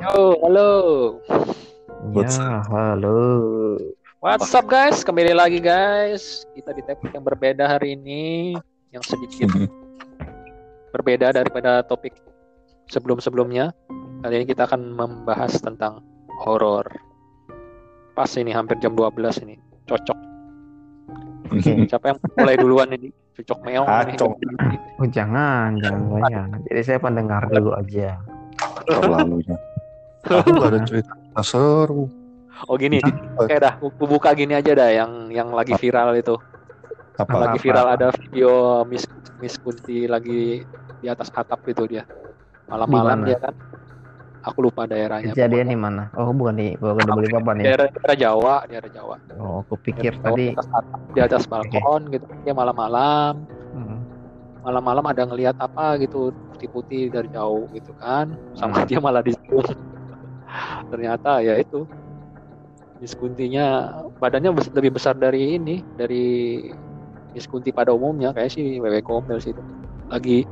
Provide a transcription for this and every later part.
Yo, halo. What's Ya, halo. What's up guys? Kembali lagi guys. Kita di topik yang berbeda hari ini, yang sedikit berbeda daripada topik sebelum-sebelumnya. Kali ini kita akan membahas tentang horor. Pas ini hampir jam 12 ini. Cocok. Oke. Siapa yang mulai duluan ini? Cocok meong ini. Acok. Oh, jangan, jangan banyak. Jadi saya pendengar dulu aja. Terlalunya. Aku gak ada cerita seru. Oh gini. Oke dah, aku buka gini aja dah yang yang lagi viral itu. Apa? lagi Apa? viral ada video Miss Miss Kunti lagi di atas atap itu dia malam-malam dia kan aku lupa daerahnya Kejadian di mana? Oh, bukan di bukan di Balikpapan ya. daerah, daerah Jawa daerah Jawa Oh, aku pikir Daerah Jawa, tadi di atas atap, di atas balkon gitu dia malam-malam Hmm. malam-malam ada ngelihat apa gitu putih-putih dari jauh gitu kan sama Hmm. dia malah di ternyata ya itu Miss Kuntinya badannya lebih besar dari ini dari Miss Kunti pada umumnya kayak si Wewe Gombel sih itu. Lagi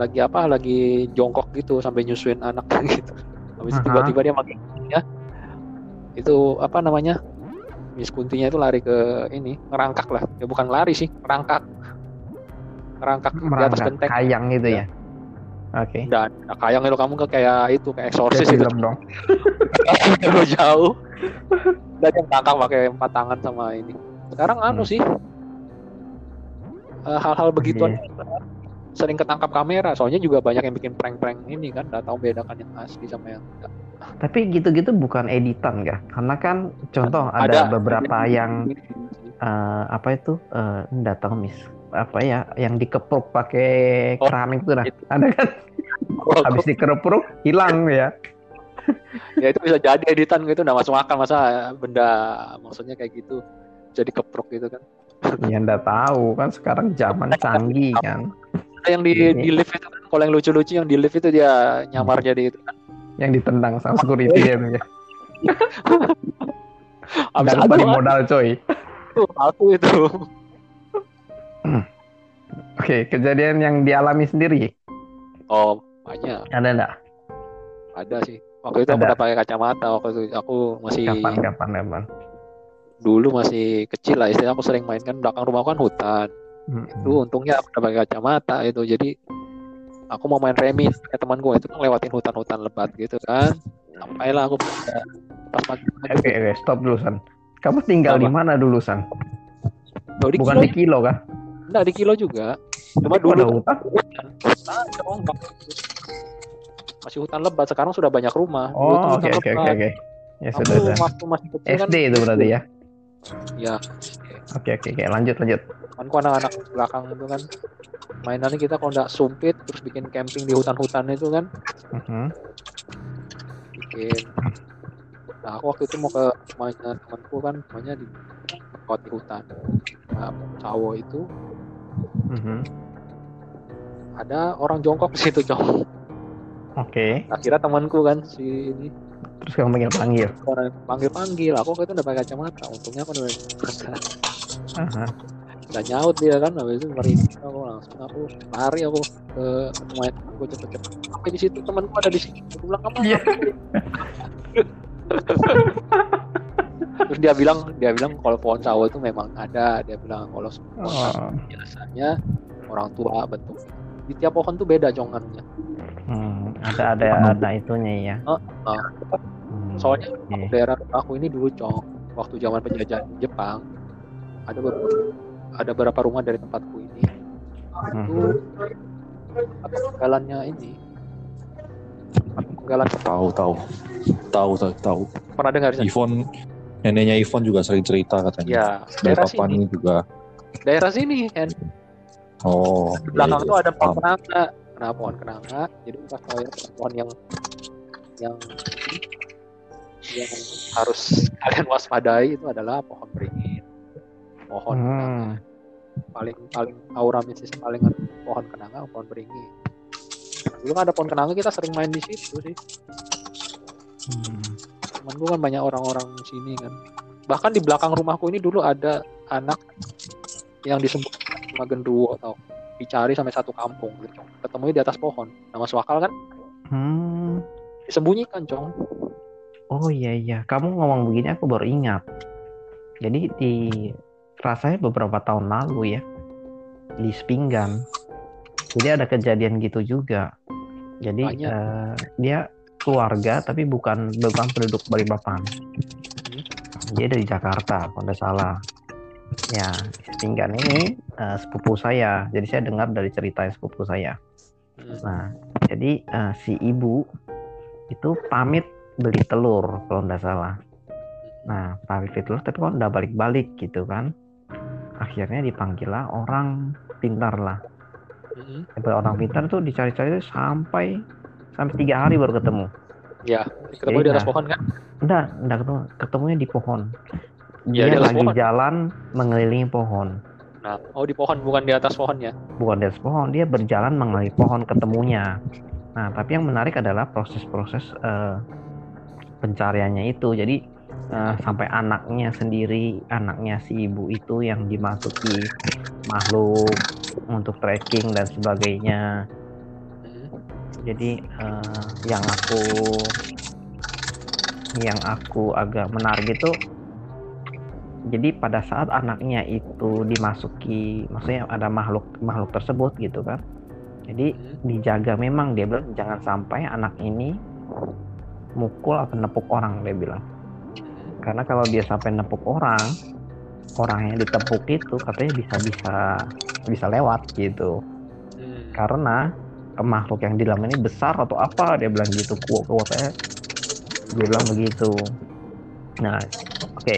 lagi apa lagi jongkok gitu sampai nyusuin anak gitu. Habis Aha. tiba-tiba dia makin ya itu apa namanya Miss Kuntinya itu lari ke ini ngerangkak lah. Ya bukan lari sih ngerangkak. Ngerangkak di atas merangkak genteng kayang gitu ya. Oke. dan nah, kayang itu kamu ke kayak itu kayak eksorsis Kayak itu film dong. terlalu jauh dan yang tangkap pakai empat tangan sama ini sekarang anu Hmm. sih eh, hal-hal begituan Iya. sering ketangkap kamera soalnya juga banyak yang bikin prank-prank ini kan nggak tahu bedakan yang asli sama yang enggak Tapi gitu-gitu bukan editan kah? Karena kan contoh ada, Ada. beberapa yang eh, apa itu enggak tahu mis apa ya yang dikepruk pakai Oh, keramik itu nah. itu. Ada kan habis dikepruk hilang ya. ya itu bisa jadi editan gitu nggak masuk akal masa benda maksudnya kayak gitu jadi keprok gitu kan Ya enggak tahu kan sekarang zaman canggih kan. Yang di, Ini. di lift itu kan kalau yang lucu-lucu yang di lift itu dia nyamar jadi itu kan yang ditendang sama security ya. ya. Abis Nggak itu balik modal coy. aku itu Oke, kejadian yang dialami sendiri oh banyak ada enggak? ada sih waktu itu aku Ada. udah pakai kacamata waktu itu aku masih Kapan kapan kapan? dulu masih kecil lah istilahnya aku sering main kan belakang rumah kan hutan Hmm. itu untungnya aku udah pakai kacamata itu jadi aku mau main remi kayak teman gue itu kan lewatin hutan-hutan lebat gitu kan sampailah aku pas pagi Oke, oke, stop dulu San. Kamu tinggal di mana dulu San? Bukan di kilo kan? Enggak, di kilo juga cuma Ada dulu hutan. dong, Bang. masih hutan lebat sekarang sudah banyak rumah Oh, oke oke oke. Ya aku sudah sudah. waktu masih kecil kan SD itu berarti ya. ya Oke oke oke, lanjut lanjut. kan kok anak-anak belakang itu kan mainannya kita kalau nggak sumpit terus bikin camping di hutan-hutan itu kan Mhm. bikin nah aku waktu itu mau ke rumahnya temanku kan rumahnya di di hutan nah Sawo itu Mhm. ada orang jongkok di situ cong Oke, akhirnya temanku kan si ini. Terus kamu panggil panggil. orang panggil panggil aku itu udah pakai kacamata. Untungnya aku udah pakai nyaut dia kan habis itu merinding aku langsung. Aku lari aku ke rumah temanku cepet-cepet. Sampai di situ temanku ada di situ aku bilang kamu Iya. terus dia bilang dia bilang kalau pohon sawo itu memang ada dia bilang kalau pohon Oh. biasanya orang tua bentuk di tiap pohon tuh beda jongannya Hmm, ada ada ada itunya ya. Oh, oh. Hmm, soalnya oke. daerah aku ini dulu cong waktu zaman penjajahan Jepang ada beberapa ada beberapa rumah dari tempatku ini itu Mhm. atau penggalannya ini penggalan Tahu tahu. Tahu tahu tahu. pernah dengar sih? Ivon neneknya Ivon juga sering cerita katanya. ya Dari daerah papan sini ini juga. daerah sini kan Oh. di belakang iya, tuh ada pohon kenanga kenapa pohon kenanga jadi pas kalau yang pohon yang yang yang harus kalian waspadai itu adalah pohon beringin pohon kenanga Hmm. paling paling aura mistis paling pohon kenanga pohon beringin dulu kan ada pohon kenanga kita sering main di situ sih Hmm. Temen gue kan banyak orang-orang sini kan bahkan di belakang rumahku ini dulu ada anak yang disebut sama genderuwo atau dicari sampai satu kampung gitu. ketemunya di atas pohon nama masuk akal kan Hmm. disembunyikan cong Oh iya iya, kamu ngomong begini aku baru ingat. Jadi di rasanya beberapa tahun lalu ya di Spinggan. Jadi ada kejadian gitu juga. Jadi Banyak. eh, dia keluarga tapi bukan bukan penduduk Balikpapan. Dia dari Jakarta, kalau tidak salah. Ya, Spinggan ini eh, sepupu saya. Jadi saya dengar dari cerita sepupu saya. Hmm. Nah, jadi eh, si ibu itu pamit beli telur kalau nggak salah. Nah, pamit beli telur tapi kok nggak balik-balik gitu kan. Akhirnya dipanggil lah orang pintar lah. Sampai orang pintar tuh dicari-cari sampai sampai tiga hari baru ketemu. ya ketemu di atas Nah. pohon kan Enggak, enggak ketemu. Ketemunya di pohon. Ya, Dia di atas lagi pohon. jalan mengelilingi pohon. nah oh di pohon bukan di atas pohonnya Bukan di atas pohon, dia berjalan mengelilingi pohon ketemunya. Nah, tapi yang menarik adalah proses-proses eh, pencariannya itu. Jadi eh, sampai anaknya sendiri, anaknya si ibu itu yang dimasuki makhluk untuk trekking dan sebagainya. Jadi eh, yang aku yang aku agak menarik itu jadi pada saat anaknya itu dimasuki maksudnya ada makhluk makhluk tersebut gitu kan jadi Hmm. dijaga memang dia bilang jangan sampai anak ini mukul atau nepuk orang dia bilang Hmm. karena kalau dia sampai nepuk orang orang yang ditepuk itu katanya bisa bisa bisa lewat gitu Hmm. karena makhluk yang di dalam ini besar atau apa? Dia bilang gitu kuat kuatnya dia bilang begitu. Nah oke.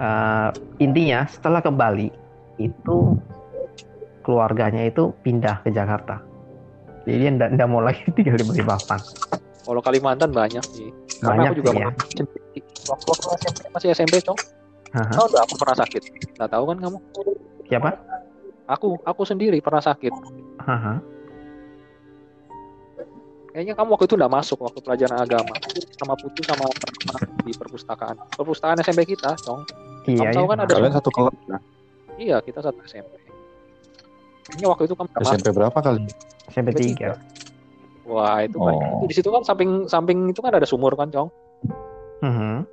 Eh, intinya setelah kembali itu keluarganya itu pindah ke Jakarta. Jadi dia ndak mau lagi tinggal di Balikpapan. Kalau Kalimantan banyak sih. Karena Banyak aku juga sih ya. waktu SMP masih SMP cong. Tahu nggak aku pernah sakit? Nggak tahu kan kamu? Siapa? Aku aku sendiri pernah sakit. Haha. Kayaknya kamu waktu itu nggak masuk waktu pelajaran agama. Sama Putu sama di perpustakaan. Perpustakaan SMP kita cong. Iya Kamu tahu iya. kan ada Kalian satu kelas iya kita satu SMP kayaknya waktu itu kamu nggak masuk. SMP berapa kali? SMP tiga. Wah itu kan Oh. itu di situ kan samping samping itu kan ada sumur kan cong? Mhm.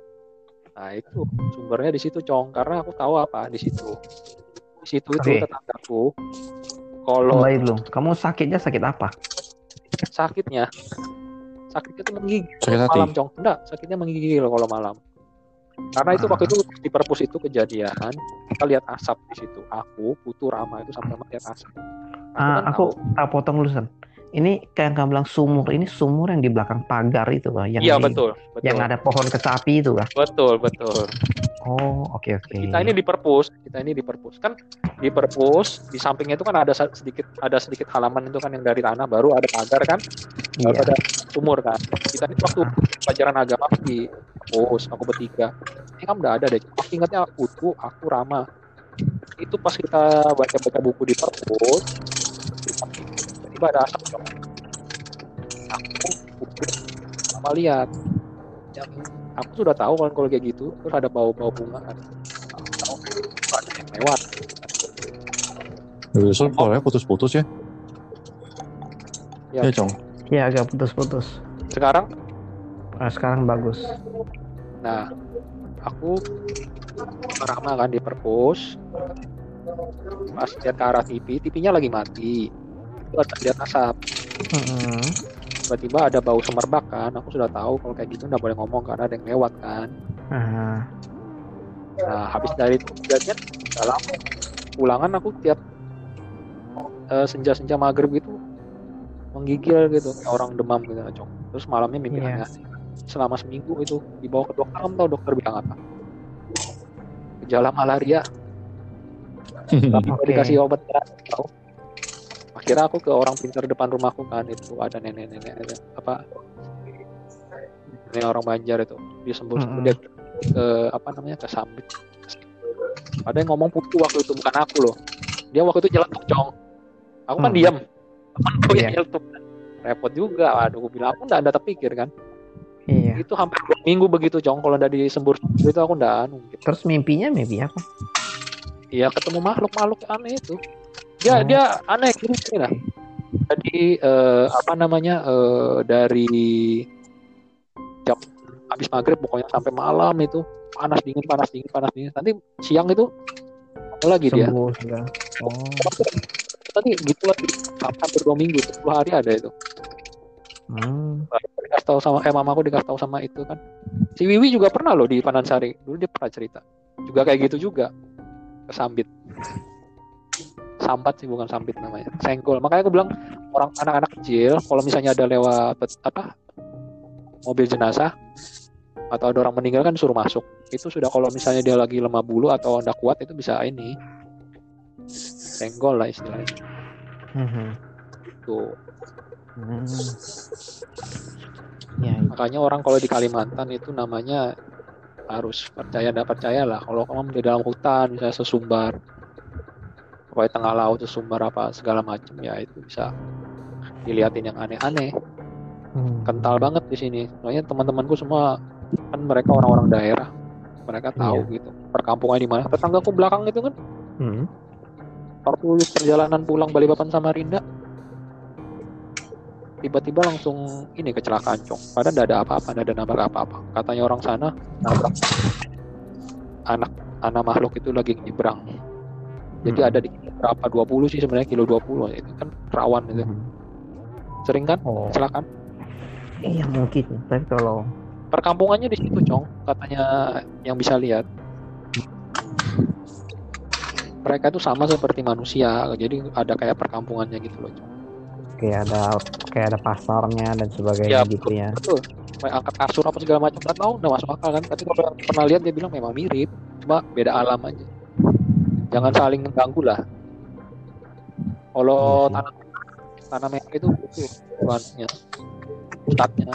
Nah itu. Sumbernya di situ cong. Karena aku tahu apa di situ. Di situ itu Oke. tetanggaku. Kalau dulu. Kamu sakitnya sakit apa sakitnya sakitnya itu menggigil Sakit hati? malam cong. Enggak, sakitnya menggigil kalau malam. Karena itu Ah. waktu itu di perpus itu kejadian kita lihat asap di situ. Aku, Putu, Rama itu sama-sama lihat asap. Ah, kan aku tak potong dulu San. Ini kayak yang kamu bilang sumur ini sumur yang di belakang pagar itu loh, yang Iya di- betul, betul. yang ada pohon kecapi itu kan. Betul, betul. Oh, oke oke. Kita ini di perpus, kita ini di perpus. Kan di perpus di sampingnya itu kan ada sedikit ada sedikit halaman itu kan yang dari tanah baru ada pagar kan. Iya. Baru ada sumur kan. Kita ini waktu pelajaran agama di perpus, aku bertiga. Ini kan udah ada deh. Aku ingatnya aku tuh, aku Rama. Itu pas kita baca-baca buku di perpus, tiba-tiba ada asap dong. Aku, Putri, sama lihat. Yang aku sudah tahu kan kalau kayak gitu, terus ada bau-bau bunga kan. Aku tahu ada yang lewat. Besok suaranya putus-putus ya? Ya. Ya, Cong. Iya agak putus-putus. Sekarang, Nah, sekarang bagus. nah, aku Rama kan di perpus, pas lihat ke arah TV, TV-nya lagi mati. Terus lihat asap, Mm-mm. Tiba-tiba ada bau semerbak kan. Aku sudah tahu kalau kayak gitu nggak boleh ngomong karena ada yang lewat kan. Ah, Nah, habis dari itu kejadian dalam pulangan aku tiap eh, senja-senja maghrib gitu menggigil gitu kayak orang demam gitu cong. Terus malamnya mimpi Iya. aneh. Selama seminggu itu dibawa ke dokter, kamu tahu dokter bilang apa? Gejala malaria. Tapi Oke. dikasih obat keras tahu. Akhirnya aku ke orang pintar depan rumahku kan itu ada nenek-nenek ada apa nenek orang Banjar itu dia sembuh Mm-mm. dia ke apa namanya ke Sambit ada yang ngomong putu waktu itu bukan aku loh dia waktu itu nyeletuk cong aku kan Hmm. diam temanku yang Iya. nyeletuk repot juga aduh aku bilang aku nggak ada terpikir kan iya. itu hampir dua minggu begitu cong kalau udah disembur itu aku nggak anu gitu. Terus mimpinya mimpi apa? Iya ketemu makhluk-makhluk aneh itu. Dia Oh. dia aneh gini, lah. Jadi eh, apa namanya eh, dari habis maghrib pokoknya sampai malam itu panas dingin panas dingin panas dingin nanti siang itu apa lagi dia sembuh. Oh. tadi gitu lagi hampir dua minggu sepuluh hari ada itu Hmm. dikasih tahu sama eh mamaku dikasih tahu sama itu kan si Wiwi juga pernah loh di Panansari dulu dia pernah cerita juga kayak gitu juga kesambit sambat sih bukan sambit namanya senggol makanya aku bilang orang anak-anak kecil kalau misalnya ada lewat apa mobil jenazah atau ada orang meninggal kan suruh masuk itu sudah kalau misalnya dia lagi lemah bulu atau anda kuat itu bisa ini senggol lah istilahnya Mhm. tuh Hmm. Ya, itu. Makanya orang kalau di Kalimantan itu namanya harus percaya dan percaya lah. Kalau kamu di dalam hutan, misalnya sesumbar, pokoknya tengah laut sesumbar apa segala macam ya itu bisa dilihatin yang aneh-aneh. Hmm. Kental banget di sini. Soalnya teman-temanku semua kan mereka orang-orang daerah, mereka tahu gitu. Perkampungan di mana? Tetanggaku belakang itu kan Hmm. waktu perjalanan pulang Balikpapan sama Rinda tiba-tiba langsung ini kecelakaan cong padahal tidak ada apa-apa tidak ada nabrak apa-apa katanya orang sana nabrak anak anak makhluk itu lagi nyebrang jadi Hmm. ada di berapa? 20 sih sebenarnya kilo 20 itu kan rawan itu. Hmm. sering kan? Oh, kecelakaan iya mungkin. Tapi kalau perkampungannya di situ cong katanya yang bisa lihat. Mereka itu sama seperti manusia. Jadi ada kayak perkampungannya gitu loh cong. Kayak ada kayak ada pasarnya dan sebagainya Ya, gitu ya. betul kayak angkat kasur apa segala macam. Kan tahu udah masuk akal kan? Tapi kalau pernah lihat dia bilang memang mirip. Cuma beda alam aja jangan saling mengganggu lah kalau sih. tanah tanah merah itu itu tuannya ustadznya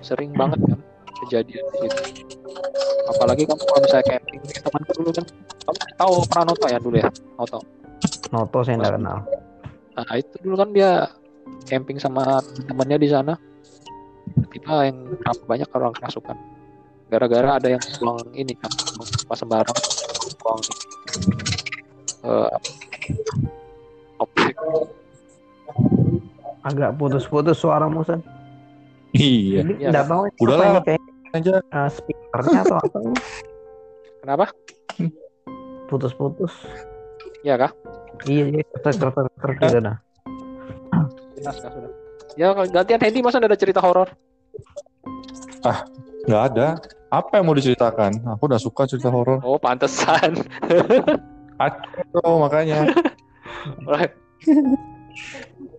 sering banget kan kejadian di situ apalagi kamu kalau misalnya camping temanku dulu kan kamu tahu pernah Noto ya dulu ya Noto Noto saya nggak kenal. Nah itu dulu kan dia camping sama temannya di sana. Tiba yang banyak orang kerasukan. Gara-gara ada yang buang ini kan, buang sampah sembarang, buang eh, objek. Agak putus-putus suara Musan. Iya. Jadi Iya, Udahlah. apa ini kayak Aja. eh, speakernya atau apa. Kenapa? Putus-putus. Iya kah? Iya, iya, ter ter ter ter nah. Ya kalau gantian Hendy masa ada cerita horor? Nggak ada. Apa yang mau diceritakan? Aku udah suka cerita horor. Oh pantesan. Oh, makanya.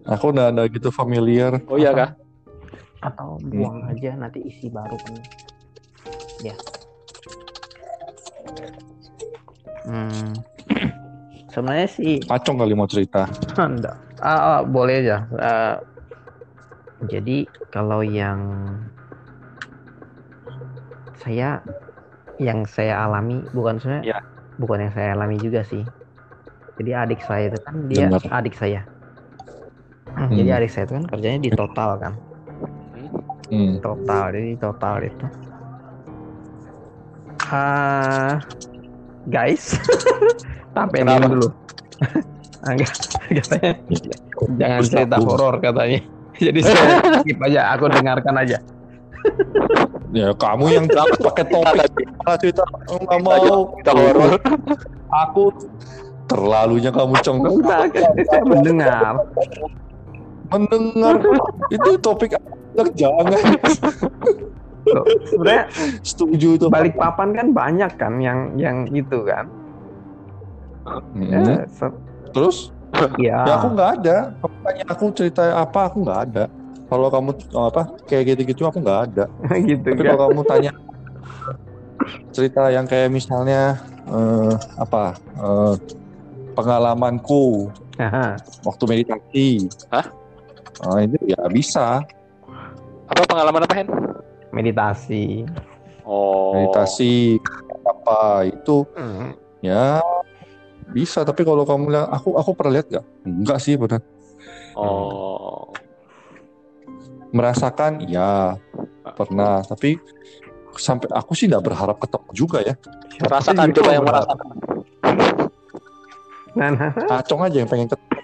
Aku udah ada gitu familiar. Oh iya kah? Atau buang aja nanti isi baru kan. Ya. Hmm. Sebenarnya sih Acong kali mau cerita. Enggak. Ah, ah, boleh aja. Ah, jadi kalau yang saya yang saya alami bukan sebenarnya Ya. bukan yang saya alami juga sih. Jadi adik saya itu kan dia Benar. adik saya. Hmm. Jadi adik saya itu kan kerjanya di total kan. Hmm. Total. Jadi total itu. Ah, guys, tampilin Kenapa? dulu. Enggak, katanya jangan cerita horor katanya. Jadi saya skip aja, aku dengarkan aja. Ya kamu yang pakai topik Malah cerita nggak mau. Horor. Aku terlalunya kamu cong Enggak, saya mendengar. mendengar itu topik jangan Loh, Sebenarnya setuju itu balik papan kan banyak kan yang yang itu kan. Hmm. Ya, terus ya. ya aku nggak ada kamu tanya aku cerita apa aku nggak ada kalau kamu oh, apa kayak gitu-gitu aku nggak ada gitu tapi kan. kalau kamu tanya cerita yang kayak misalnya eh, apa eh, pengalamanku Aha. waktu meditasi Hah? Ah, itu ya bisa Apa pengalaman apa Hen? Meditasi. Oh. meditasi apa itu Hmm. ya bisa tapi kalau kamu lihat aku aku pernah lihat nggak enggak sih benar Oh. Merasakan ya pernah tapi sampai aku sih nggak berharap ketemu juga ya Rasakan Gitu, coba yang merasakan. Nah, nah, acong aja yang pengen ketemu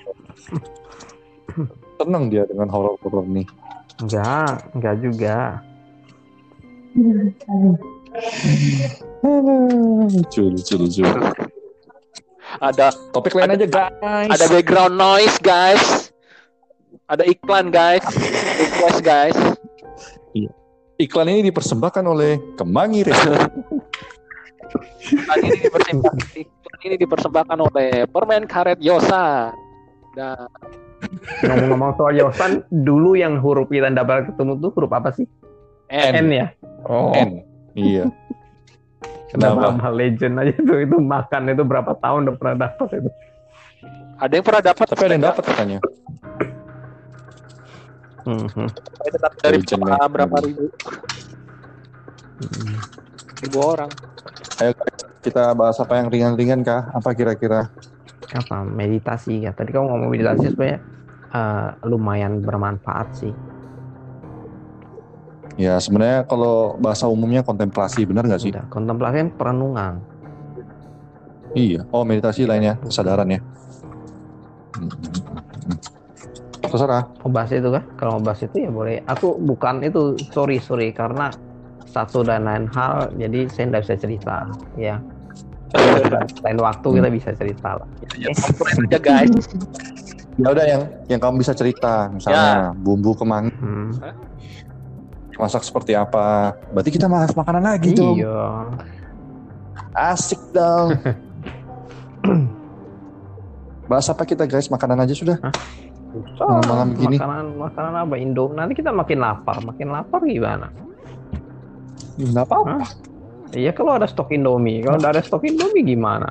tenang dia dengan horor-horor nih enggak, enggak juga. lucu, lucu, lucu. Ada Topik lain aja guys. ada background noise guys. Ada iklan guys. Request guys. Iklan ini dipersembahkan oleh Kemangi Resto. Iklan ini dipersembahkan, iklan ini dipersembahkan oleh permen karet Yosa. Dan Ngomong-ngomong soal Yosan, dulu yang huruf kita dapat ketemu tuh huruf apa sih? N. N ya? Oh, N. Iya. Kenapa? Kenapa? Legend aja tuh itu makan itu berapa tahun udah pernah dapat itu. Ada yang pernah dapat Tapi ada yang dapat katanya. Mhm. Saya tetap dari berapa, ya. berapa ribu Mhm. ribu orang. Ayo kita bahas apa yang ringan-ringan kah? Apa kira-kira? Apa meditasi ya? Tadi kamu ngomong meditasi sebenarnya eh, lumayan bermanfaat sih. Ya sebenarnya kalau bahasa umumnya kontemplasi benar nggak sih? Udah, kontemplasi kan perenungan. Iya. Oh meditasi lainnya kesadaran ya. Terserah. Mau bahas itu kan? Kalau mau bahas itu ya boleh. Aku bukan itu, sorry sorry karena satu dan lain hal, jadi saya nggak bisa cerita. Ya. Lain waktu kita bisa cerita lah. Komplain aja guys. Ya udah yang yang kamu bisa cerita, misalnya bumbu kemangi Hmm. masak seperti apa. Berarti kita bahas makanan lagi dong. Iya. Asik dong. bahas apa kita guys? Makanan aja sudah. Malam-malam gini. Makanan makanan apa Indo? Nanti kita makin lapar, makin lapar gimana? Nggak apa-apa. Iya kalau ada stok Indomie, kalau nggak ada stok Indomie gimana?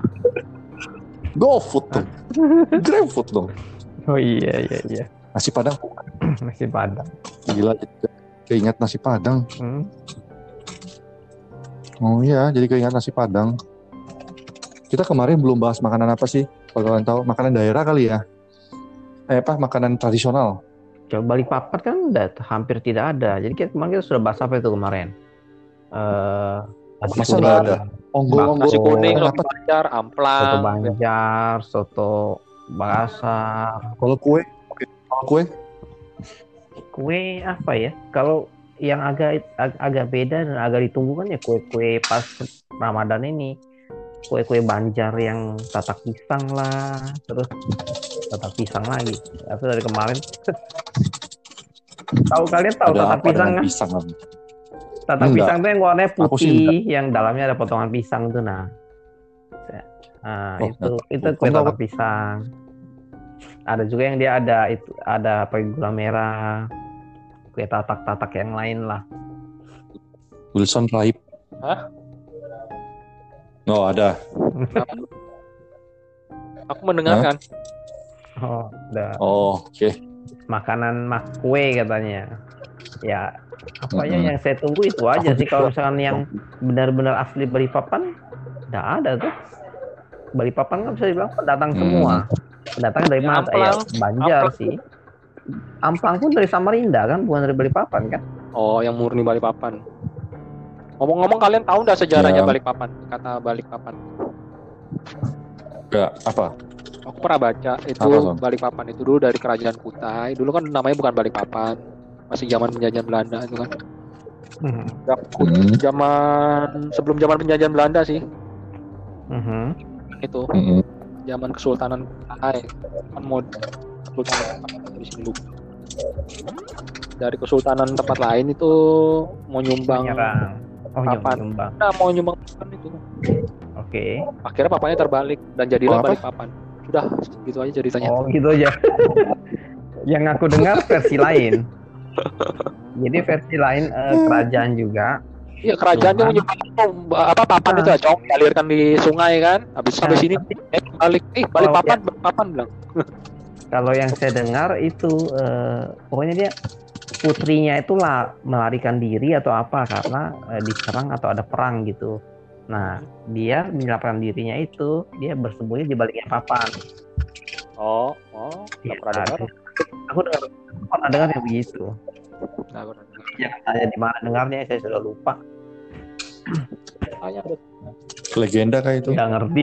Go food dong. Grab food dong. Oh iya iya iya, Nasi padang. masih padang. Gila. Keinget nasi padang. Hmm. Oh iya, jadi keinget nasi padang. Kita kemarin belum bahas makanan apa sih? Kalau kalian tahu, makanan daerah kali ya? Eh apa, makanan tradisional? Coba Balikpapan kan udah hampir tidak ada. Jadi kita kemarin kita sudah bahas apa itu kemarin? Eh nasi Masa kuning, ada? Onggo, Bak- onggo. Nasi kuning, soto banjar, soto amplang. Banjar, soto Makassar. Kalau kue? Kalau kue? Kue apa ya? Kalau yang agak ag- agak beda dan agak ditunggu kan ya kue-kue pas Ramadan ini. Kue-kue Banjar yang tatak pisang lah, terus tatak pisang lagi. Aku dari kemarin. tahu kalian tahu apa pisang kan? pisang? Enggak. pisang tuh yang warnanya putih, yang dalamnya ada potongan pisang tuh nah. Nah, Oh, itu enggak. itu kue tatak pisang. Ada juga yang dia ada itu ada apa gula merah, kue tatak-tatak yang lain lah. Wilson Raib. Hah? Oh ada. Aku mendengarkan. Oh, Oh oke. makanan mak kue katanya. Ya, apa ya Mm-mm. yang saya tunggu itu aja sih kalau misalkan yang benar-benar asli Balikpapan enggak ada tuh. Balikpapan kan bisa dibilang pendatang Hmm. semua. Pendatang dari mana? Ya, Banjar Amplang. sih. Amplang pun dari Samarinda kan, bukan dari Balikpapan kan? Oh, yang murni Balikpapan. Ngomong-ngomong kalian tahu nggak sejarahnya Ya. Balikpapan? Kata Balikpapan. Enggak apa? Aku pernah baca itu Apa? Balikpapan itu dulu dari kerajaan Kutai. Dulu kan namanya bukan Balikpapan. Masih zaman penjajahan Belanda itu kan. Mhm. Hmm. Zaman sebelum zaman penjajahan Belanda sih Mhm. itu. Mm-mm. Zaman Kesultanan Kutai. Kan mau Kesultanan dari sini lupa. Dari Kesultanan tempat lain itu mau nyumbang Menyerang. Oh, Papan. nyumbang. Nah, mau nyumbang papan itu. Oke. Akhirnya papanya terbalik dan jadilah Oh, apa? Balikpapan. Sudah, gitu aja ceritanya. Oh, gitu aja. yang aku dengar versi lain. Jadi versi lain eh, kerajaan juga. Iya, kerajaan Cuman- menyumbang apa papan Nah. itu acong dialirkan di sungai kan. Habis sampai Nah, sini tapi eh balik eh balik papan, balik papan bilang. kalau yang saya dengar itu eh, pokoknya dia putrinya itu lah melarikan diri atau apa karena eh, diserang atau ada perang gitu. Nah, dia menyelamatkan dirinya itu dia bersembunyi di baliknya papan. Oh, oh, Ya, pernah dengar. aku dengar aku pernah dengar yang begitu. Nggak pernah dengar. Tanya di mana dengarnya saya sudah lupa. Tanya. Legenda kayak itu. Nggak ngerti.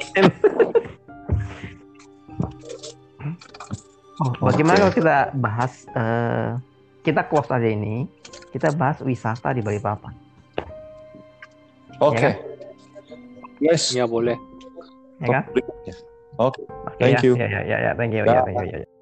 Oh, bagaimana Oke. kalau kita bahas eh, kita close aja ini, kita bahas wisata di Balikpapan. Oke. Ya Yes. Ya boleh. Ya kan? Oke. Oke, Thank ya, you. Ya, ya, ya, ya, thank you. Ya, thank you. Ya, ya.